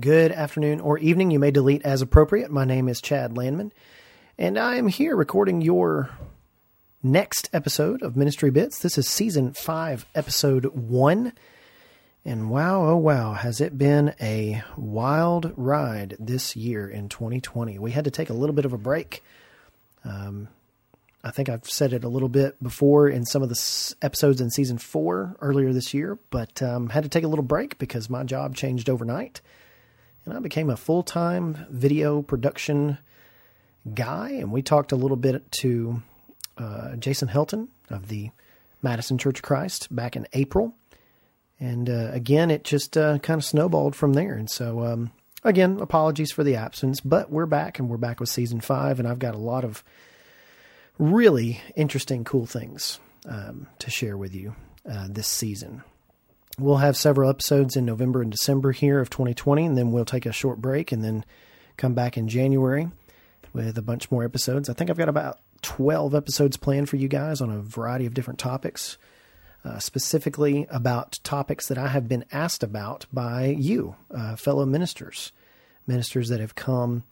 good afternoon, or evening. You may delete as appropriate. My name is Chad Landman, and I am here recording your next episode of Ministry Bits. This is season five, episode one. And wow, oh wow, has it been a wild ride this year in 2020. We had to take a little bit of a break. Um, I think I've said it a little bit before in some of the s- episodes in season four earlier this year, but um, had to take a little break because my job changed overnight. And I became a full time video production guy. And we talked a little bit to uh, Jason Helton of the Madison Church of Christ back in April. And uh, again, it just uh, kind of snowballed from there. And so, um, again, apologies for the absence, but we're back and we're back with season five. And I've got a lot of really interesting, cool things um, to share with you uh, this season. We'll have several episodes in November and December here of 2020, and then we'll take a short break and then come back in January with a bunch more episodes. I think I've got about 12 episodes planned for you guys on a variety of different topics uh, specifically about topics that I have been asked about by you, uh, fellow ministers, ministers that have come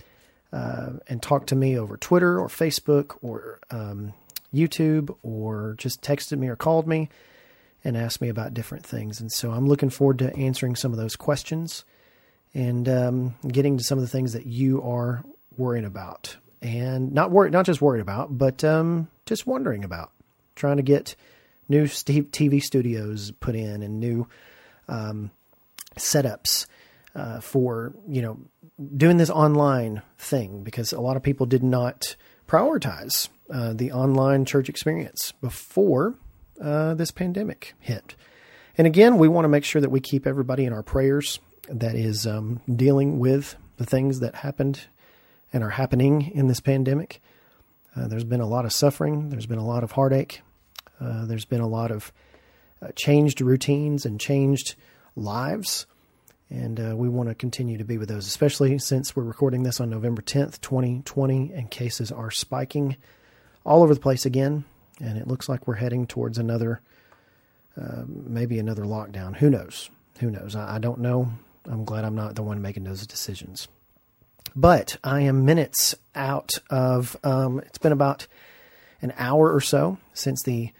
uh, and talked to me over Twitter or Facebook or um, YouTube or just texted me or called me and ask me about different things. And so I'm looking forward to answering some of those questions and um, getting to some of the things that you are worrying about and not worried, not just worried about, but um, just wondering about, trying to get new TV studios put in and new um, setups uh, for you know doing this online thing because a lot of people did not prioritize uh, the online church experience before uh, this pandemic hit. And again, we want to make sure that we keep everybody in our prayers that is um, dealing with the things that happened and are happening in this pandemic. Uh, there's been a lot of suffering. There's been a lot of heartache. Uh, there's been a lot of uh, changed routines and changed lives, and uh, we want to continue to be with those, especially since we're recording this on November 10th, 2020, and cases are spiking all over the place again, and it looks like we're heading towards another, uh, maybe another lockdown. Who knows? Who knows? I, I don't know. I'm glad I'm not the one making those decisions. But I am minutes out of, um, it's been about an hour or so since the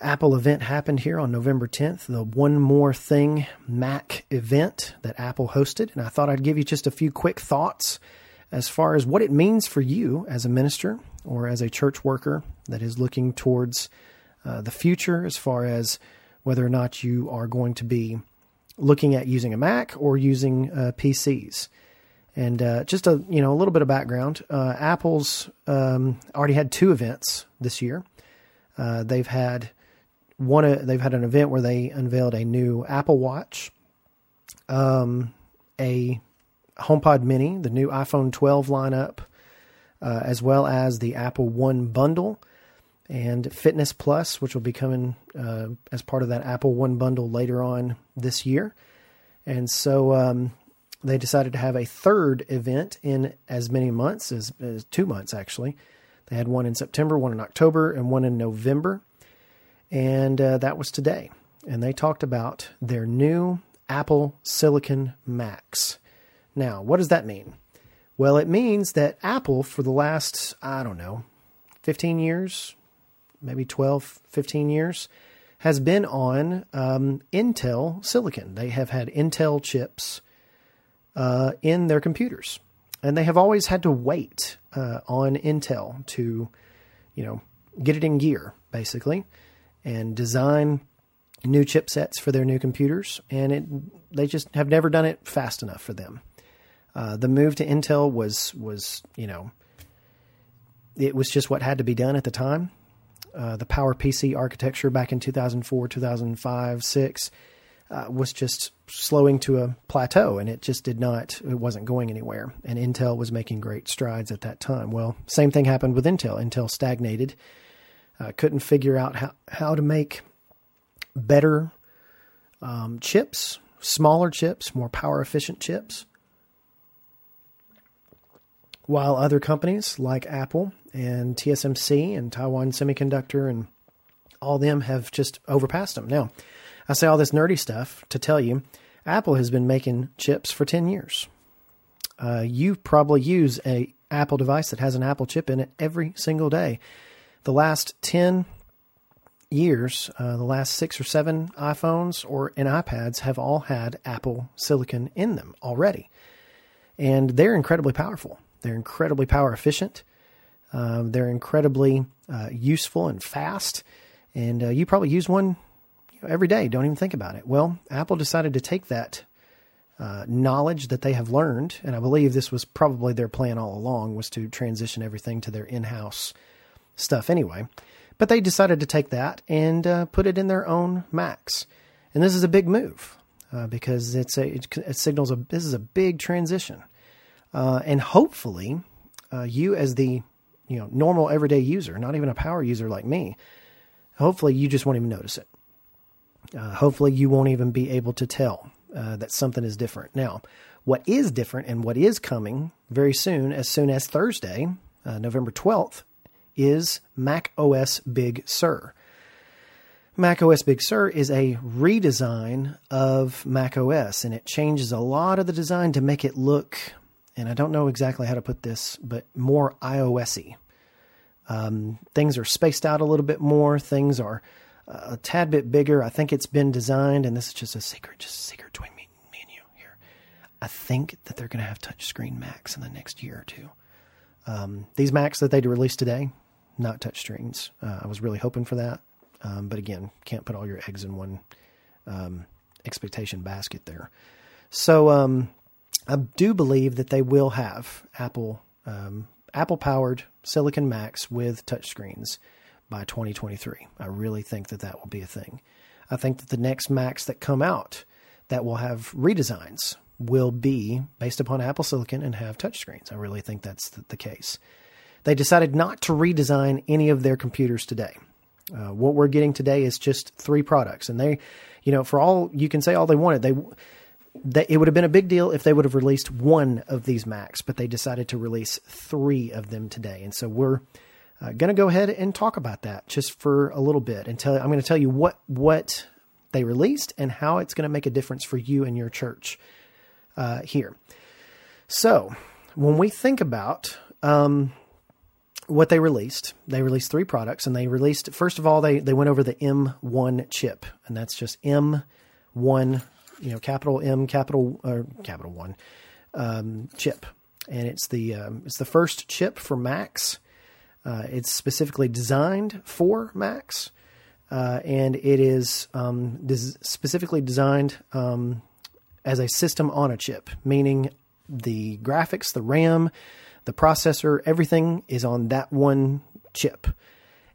Apple event happened here on November 10th, the One More Thing Mac event that Apple hosted. And I thought I'd give you just a few quick thoughts as far as what it means for you as a minister or as a church worker that is looking towards uh, the future as far as whether or not you are going to be looking at using a Mac or using uh, PCs. And uh, just a you know a little bit of background. Uh, Apple's um, already had two events this year. Uh, they've had one. Uh, they've had an event where they unveiled a new Apple Watch, um, a HomePod Mini, the new iPhone 12 lineup, uh, as well as the Apple One bundle and Fitness Plus, which will be coming uh, as part of that Apple One bundle later on this year. And so um, they decided to have a third event in as many months as, as, two months actually. They had one in September, one in October, and one in November, and uh, that was today. And they talked about their new Apple Silicon Macs. Now, what does that mean? Well, it means that Apple, for the last, I don't know, 15 years, maybe 12, 15 years, has been on um, Intel silicon. They have had Intel chips uh, in their computers, and they have always had to wait uh, on Intel to, you know, get it in gear basically, and design new chipsets for their new computers, and it they just have never done it fast enough for them. Uh, the move to Intel was was you know it was just what had to be done at the time. Uh, the PowerPC architecture back in 2004, 2005, 6 uh, was just slowing to a plateau and it just did not, it wasn't going anywhere. And Intel was making great strides at that time. Well, same thing happened with Intel. Intel stagnated, uh, couldn't figure out how, how to make better um, chips, smaller chips, more power efficient chips. While other companies like Apple and TSMC and Taiwan Semiconductor and all them have just overpassed them. Now, I say all this nerdy stuff to tell you Apple has been making chips for 10 years. Uh, you probably use a Apple device that has an Apple chip in it every single day. The last 10 years, uh, the last six or seven iPhones or and iPads have all had Apple silicon in them already, and they're incredibly powerful. They're incredibly power efficient. Um, they're incredibly uh, useful and fast, and uh, you probably use one you know, every day. Don't even think about it. Well, Apple decided to take that uh, knowledge that they have learned, and I believe this was probably their plan all along, was to transition everything to their in-house stuff anyway. But they decided to take that and uh, put it in their own Macs, and this is a big move uh, because it's a it, it, signals a this is a big transition, uh, and hopefully, uh, you as the you know normal everyday user, not even a power user like me, hopefully you just won't even notice it. Uh, hopefully, you won't even be able to tell uh, that something is different. Now, what is different and what is coming very soon, as soon as Thursday, uh, November 12th, is Mac OS Big Sur. Mac OS Big Sur is a redesign of Mac OS, and it changes a lot of the design to make it look, and I don't know exactly how to put this, but more iOS-y. Um, things are spaced out a little bit more. Things are a tad bit bigger. I think it's been designed, and this is just a secret, just a secret between me, me and you here. I think that they're going to have touchscreen Macs in the next year or two. Um, these Macs that they released today, not touchscreens. Uh, I was really hoping for that, um, but again, can't put all your eggs in one um, expectation basket there. So um, I do believe that they will have Apple um, Apple powered Silicon Macs with touchscreens by 2023. I really think that that will be a thing. I think that the next Macs that come out that will have redesigns will be based upon Apple Silicon and have touchscreens. I really think that's the, the case. They decided not to redesign any of their computers today. Uh, what we're getting today is just three products, and they, you know, for all you can say all they wanted, they, they it would have been a big deal if they would have released one of these Macs, but they decided to release three of them today, and so we're uh, going to go ahead and talk about that just for a little bit and tell I'm going to tell you what what they released and how it's going to make a difference for you and your church uh, here. So when we think about um, what they released, they released three products, and they released first of all they they went over the M1 chip, and that's just M1, you know, capital M, capital or capital one um, chip, and it's the um, it's the first chip for Macs. Uh, it's specifically designed for Macs, uh, and it is um, des- specifically designed um, as a system on a chip, meaning the graphics, the RAM, the processor, everything is on that one chip.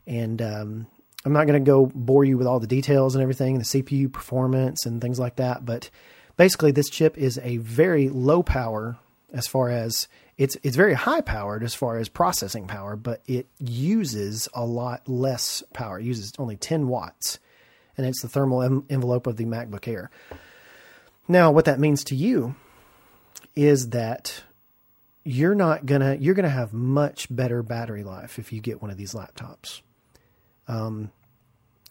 And um, I'm not going to go bore you with all the details and everything, the CPU performance and things like that, but basically, this chip is a very low power as far as it's it's very high powered as far as processing power, but it uses a lot less power. It uses only 10 watts, and it's the thermal em- envelope of the MacBook Air. Now, what that means to you is that you're not gonna you're gonna have much better battery life if you get one of these laptops. Um,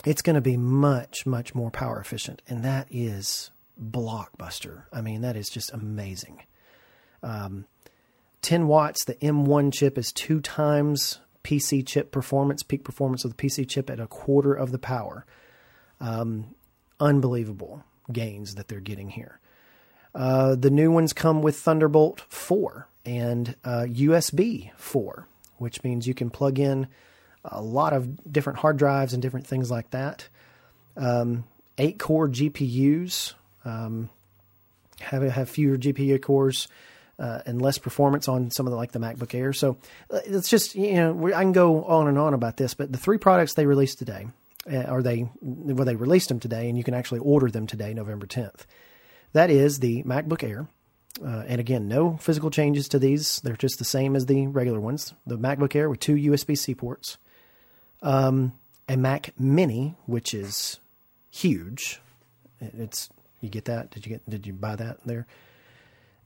it's going to be much much more power efficient, and that is blockbuster. I mean, that is just amazing. Um, 10 watts, the M1 chip is two times PC chip performance, peak performance of the PC chip at a quarter of the power. Um, unbelievable gains that they're getting here. Uh, the new ones come with Thunderbolt 4 and uh, USB 4, which means you can plug in a lot of different hard drives and different things like that. Um, eight core GPUs um, have have fewer GPU cores uh, and less performance on some of the like the MacBook Air. So uh, it's just you know I can go on and on about this, but the three products they released today, uh, they well they released them today, and you can actually order them today, November tenth. That is the MacBook Air. Uh, and again, no physical changes to these. They're just the same as the regular ones. The MacBook Air with two USB C ports. Um, a Mac Mini, which is huge. It's you get that? Did you get? Did you buy that there?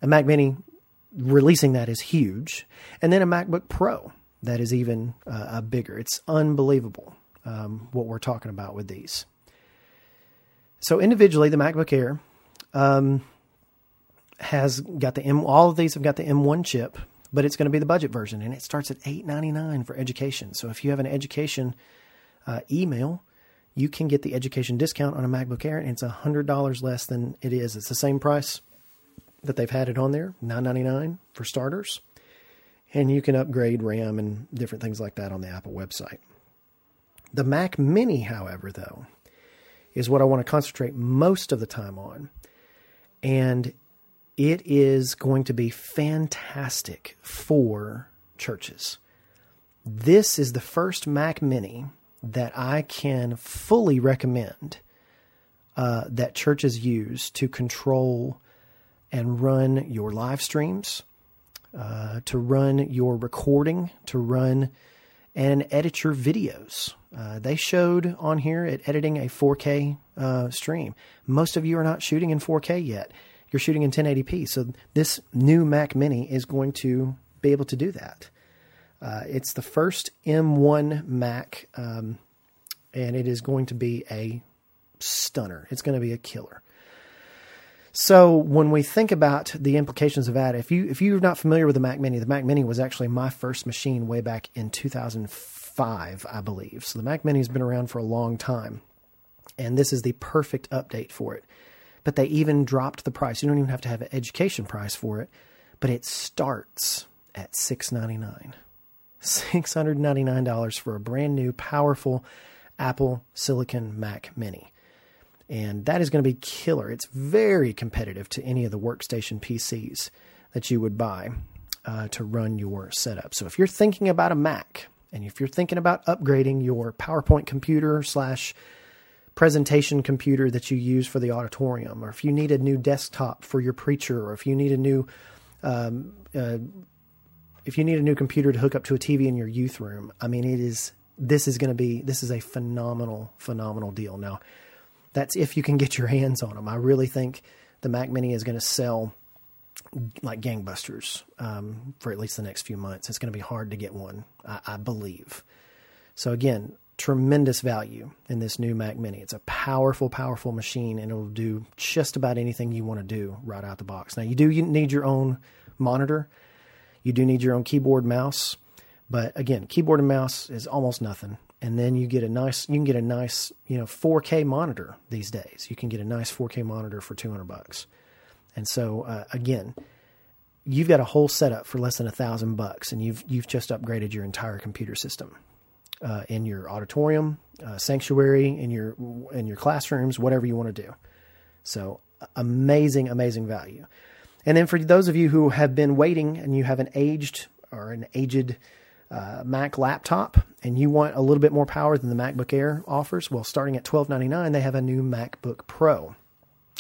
A Mac Mini releasing that is huge. And then a MacBook Pro that is even uh, bigger. It's unbelievable um, what we're talking about with these. So individually, the MacBook Air um, has got the M. All of these have got the M1 chip, but it's going to be the budget version, and it starts at eight ninety nine for education. So if you have an education uh, email, you can get the education discount on a MacBook Air, and it's hundred dollars less than it is. It's the same price that they've had it on there, nine ninety nine for starters, and you can upgrade RAM and different things like that on the Apple website. The Mac Mini, however, though, is what I want to concentrate most of the time on, and it is going to be fantastic for churches. This is the first Mac Mini that I can fully recommend uh, that churches use to control and run your live streams, uh, to run your recording, to run and edit your videos. Uh, they showed on here at editing a 4K uh, stream. Most of you are not shooting in 4K yet you're shooting in 1080p. So this new Mac Mini is going to be able to do that. Uh, it's the first M1 Mac, um, and it is going to be a stunner. It's going to be a killer. So when we think about the implications of that, if you if you're not familiar with the Mac Mini, the Mac Mini was actually my first machine way back in 2005, I believe. So the Mac Mini has been around for a long time, and this is the perfect update for it but they even dropped the price. You don't even have to have an education price for it, but it starts at 699. $699 for a brand new, powerful Apple Silicon Mac Mini, and that is going to be killer. It's very competitive to any of the workstation PCs that you would buy uh, to run your setup. So if you're thinking about a Mac and if you're thinking about upgrading your PowerPoint computer slash presentation computer that you use for the auditorium, or if you need a new desktop for your preacher, or if you need a new um, uh, if you need a new computer to hook up to a TV in your youth room, I mean, it is this is going to be this is a phenomenal phenomenal deal. Now, that's if you can get your hands on them. I really think the Mac Mini is going to sell like gangbusters um, for at least the next few months. It's going to be hard to get one, I, I believe. So again, tremendous value in this new Mac Mini. It's a powerful, powerful machine, and it'll do just about anything you want to do right out the box. Now, you do need your own monitor, you do need your own keyboard, mouse, but again, keyboard and mouse is almost nothing. And then you get a nice, you can get a nice, you know, 4K monitor these days. You can get a nice 4K monitor for 200 bucks. And so, uh, again, you've got a whole setup for less than a thousand bucks, and you've you've just upgraded your entire computer system uh, in your auditorium, uh, sanctuary, in your in your classrooms, whatever you want to do. So amazing, amazing value. And then for those of you who have been waiting and you have an aged or an aged uh, Mac laptop and you want a little bit more power than the MacBook Air offers, well, starting at twelve ninety nine, they have a new MacBook Pro,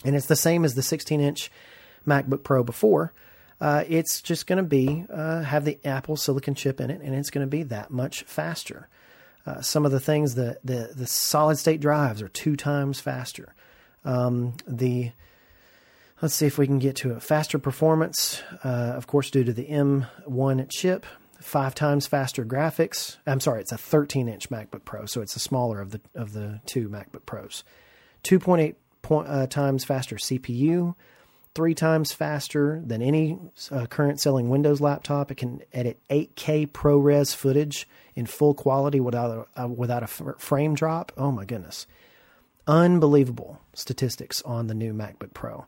and it's the same as the sixteen inch MacBook Pro before. Uh, it's just going to be uh, have the Apple Silicon chip in it, and it's going to be that much faster. Uh, some of the things that the the solid state drives are two times faster. Um, the let's see if we can get to a faster performance. Uh, of course, due to the M1 chip, five times faster graphics. I'm sorry, it's a 13 inch MacBook Pro, so it's the smaller of the of the two MacBook Pros. 2.8 point, uh, times faster CPU, three times faster than any uh, current selling Windows laptop. It can edit 8K ProRes footage in full quality without a, uh, without a frame drop. Oh my goodness. Unbelievable statistics on the new MacBook Pro.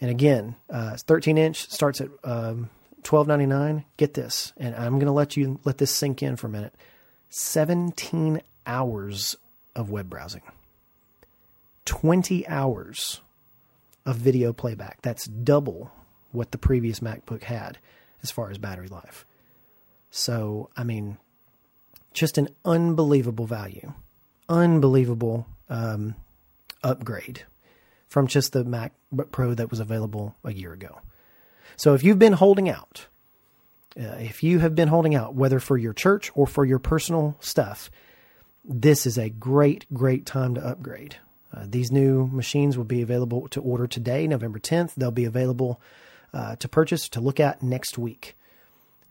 And again, uh, 13 inch starts at um, 12.99. Get this, and I'm going to let you let this sink in for a minute. 17 hours of web browsing. 20 hours of video playback. That's double what the previous MacBook had as far as battery life. So, I mean, just an unbelievable value, unbelievable um, upgrade from just the Mac Pro that was available a year ago. So if you've been holding out, uh, if you have been holding out, whether for your church or for your personal stuff, this is a great, great time to upgrade. Uh, these new machines will be available to order today, November 10th. They'll be available uh, to purchase, to look at next week.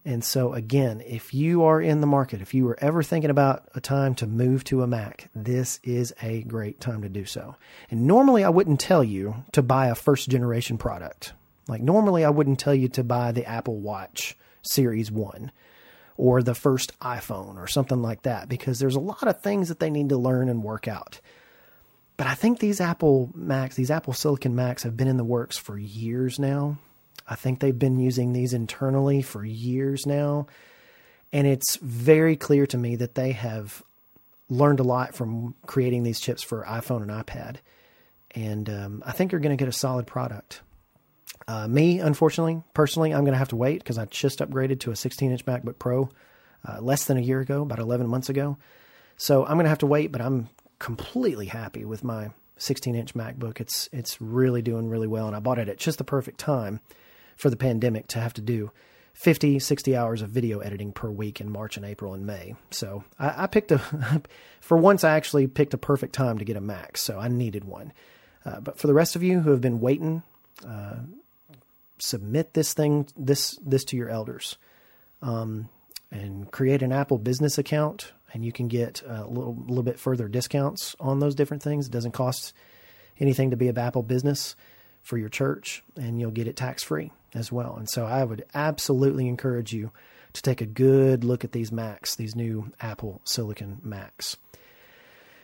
And so, again, if you are in the market, if you were ever thinking about a time to move to a Mac, this is a great time to do so. And normally, I wouldn't tell you to buy a first generation product. Like, normally, I wouldn't tell you to buy the Apple Watch Series 1 or the first iPhone or something like that because there's a lot of things that they need to learn and work out. But I think these Apple Macs, these Apple Silicon Macs, have been in the works for years now. I think they've been using these internally for years now. And it's very clear to me that they have learned a lot from creating these chips for iPhone and iPad. And um, I think you're going to get a solid product. Uh, me, unfortunately, personally, I'm going to have to wait because I just upgraded to a 16 inch MacBook Pro uh, less than a year ago, about 11 months ago. So I'm going to have to wait, but I'm completely happy with my 16 inch MacBook. It's it's really doing really well, and I bought it at just the perfect time for the pandemic to have to do 50, 60 hours of video editing per week in March and April and May. So I, I picked a, for once, I actually picked a perfect time to get a Mac. So I needed one. Uh, but for the rest of you who have been waiting, uh, submit this thing, this, this to your elders. Um, and create an Apple business account, and you can get a little, little bit further discounts on those different things. It doesn't cost anything to be a Apple business for your church, and you'll get it tax free as well. And so I would absolutely encourage you to take a good look at these Macs, these new Apple Silicon Macs.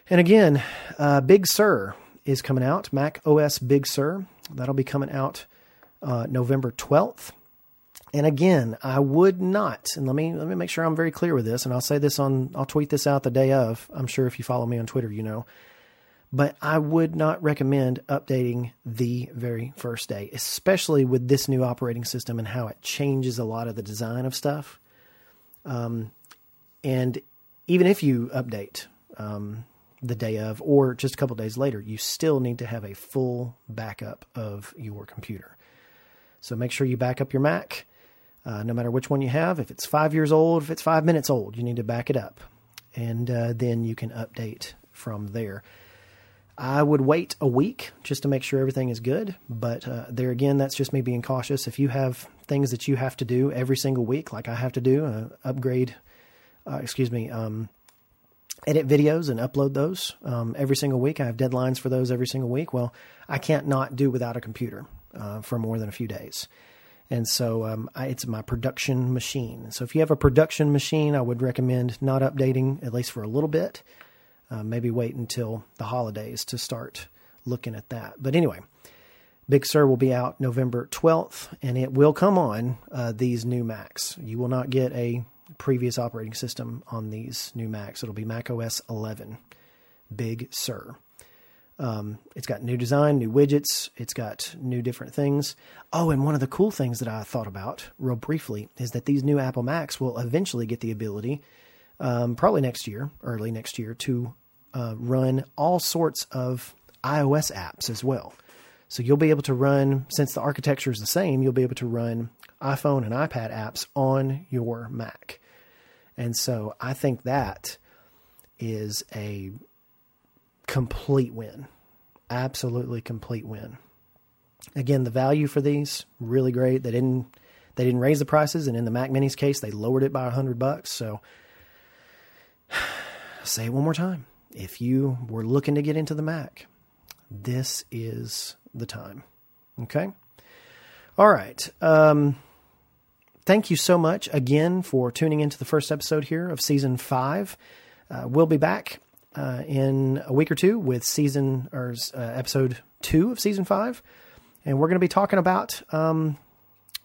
And again, uh, Big Sur is coming out, Mac OS Big Sur. That'll be coming out uh, November 12th. And again, I would not, and let me let me make sure I'm very clear with this, and I'll say this on I'll tweet this out the day of. I'm sure if you follow me on Twitter, you know but I would not recommend updating the very first day, especially with this new operating system and how it changes a lot of the design of stuff. Um, and even if you update um, the day of or just a couple days later, you still need to have a full backup of your computer. So make sure you back up your Mac, uh, no matter which one you have. If it's five years old, if it's five minutes old, you need to back it up. And uh, then you can update from there. I would wait a week just to make sure everything is good. But uh, there again, that's just me being cautious. If you have things that you have to do every single week, like I have to do, uh, upgrade, uh, excuse me, um, edit videos and upload those um, every single week. I have deadlines for those every single week. Well, I can't not do without a computer uh, for more than a few days. And so um, I, it's my production machine. So if you have a production machine, I would recommend not updating at least for a little bit. Uh, maybe wait until the holidays to start looking at that. But anyway, Big Sur will be out November 12th, and it will come on uh, these new Macs. You will not get a previous operating system on these new Macs. It'll be Mac OS 11, Big Sur. Um, it's got new design, new widgets. It's got new different things. Oh, and one of the cool things that I thought about real briefly is that these new Apple Macs will eventually get the ability um, probably next year, early next year, to uh, run all sorts of iOS apps as well. So you'll be able to run, since the architecture is the same, you'll be able to run iPhone and iPad apps on your Mac. And so I think that is a complete win. Absolutely complete win. Again, the value for these really great. They didn't they didn't raise the prices, and in the Mac Mini's case, they lowered it by hundred bucks. So say it one more time. If you were looking to get into the Mac, this is the time. Okay? All right. Um, thank you so much again for tuning into the first episode here of season five. Uh, we'll be back uh, in a week or two with season or uh, episode two of season five, and we're going to be talking about um,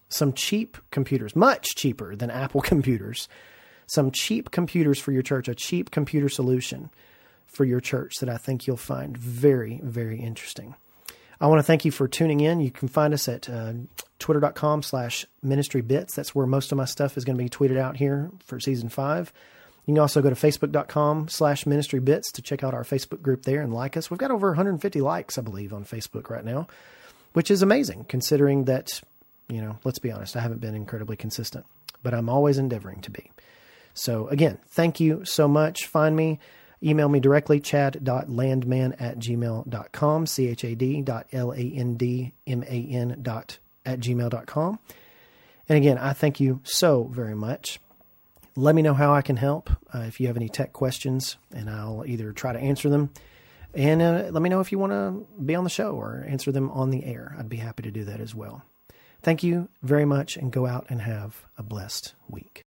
some cheap computers, much cheaper than Apple computers some cheap computers for your church, a cheap computer solution for your church that I think you'll find very, very interesting. I want to thank you for tuning in. You can find us at uh, twitter.com slash ministry bits. That's where most of my stuff is going to be tweeted out here for season five. You can also go to facebook.com slash ministry bits to check out our Facebook group there and like us. We've got over 150 likes, I believe, on Facebook right now, which is amazing considering that, you know, let's be honest, I haven't been incredibly consistent, but I'm always endeavoring to be. So again, thank you so much. Find me, email me directly, chad.landman at gmail.com, C-H-A-D dot L-A-N-D-M-A-N dot at gmail.com. And again, I thank you so very much. Let me know how I can help uh, if you have any tech questions, and I'll either try to answer them. And uh, let me know if you want to be on the show or answer them on the air. I'd be happy to do that as well. Thank you very much, and go out and have a blessed week.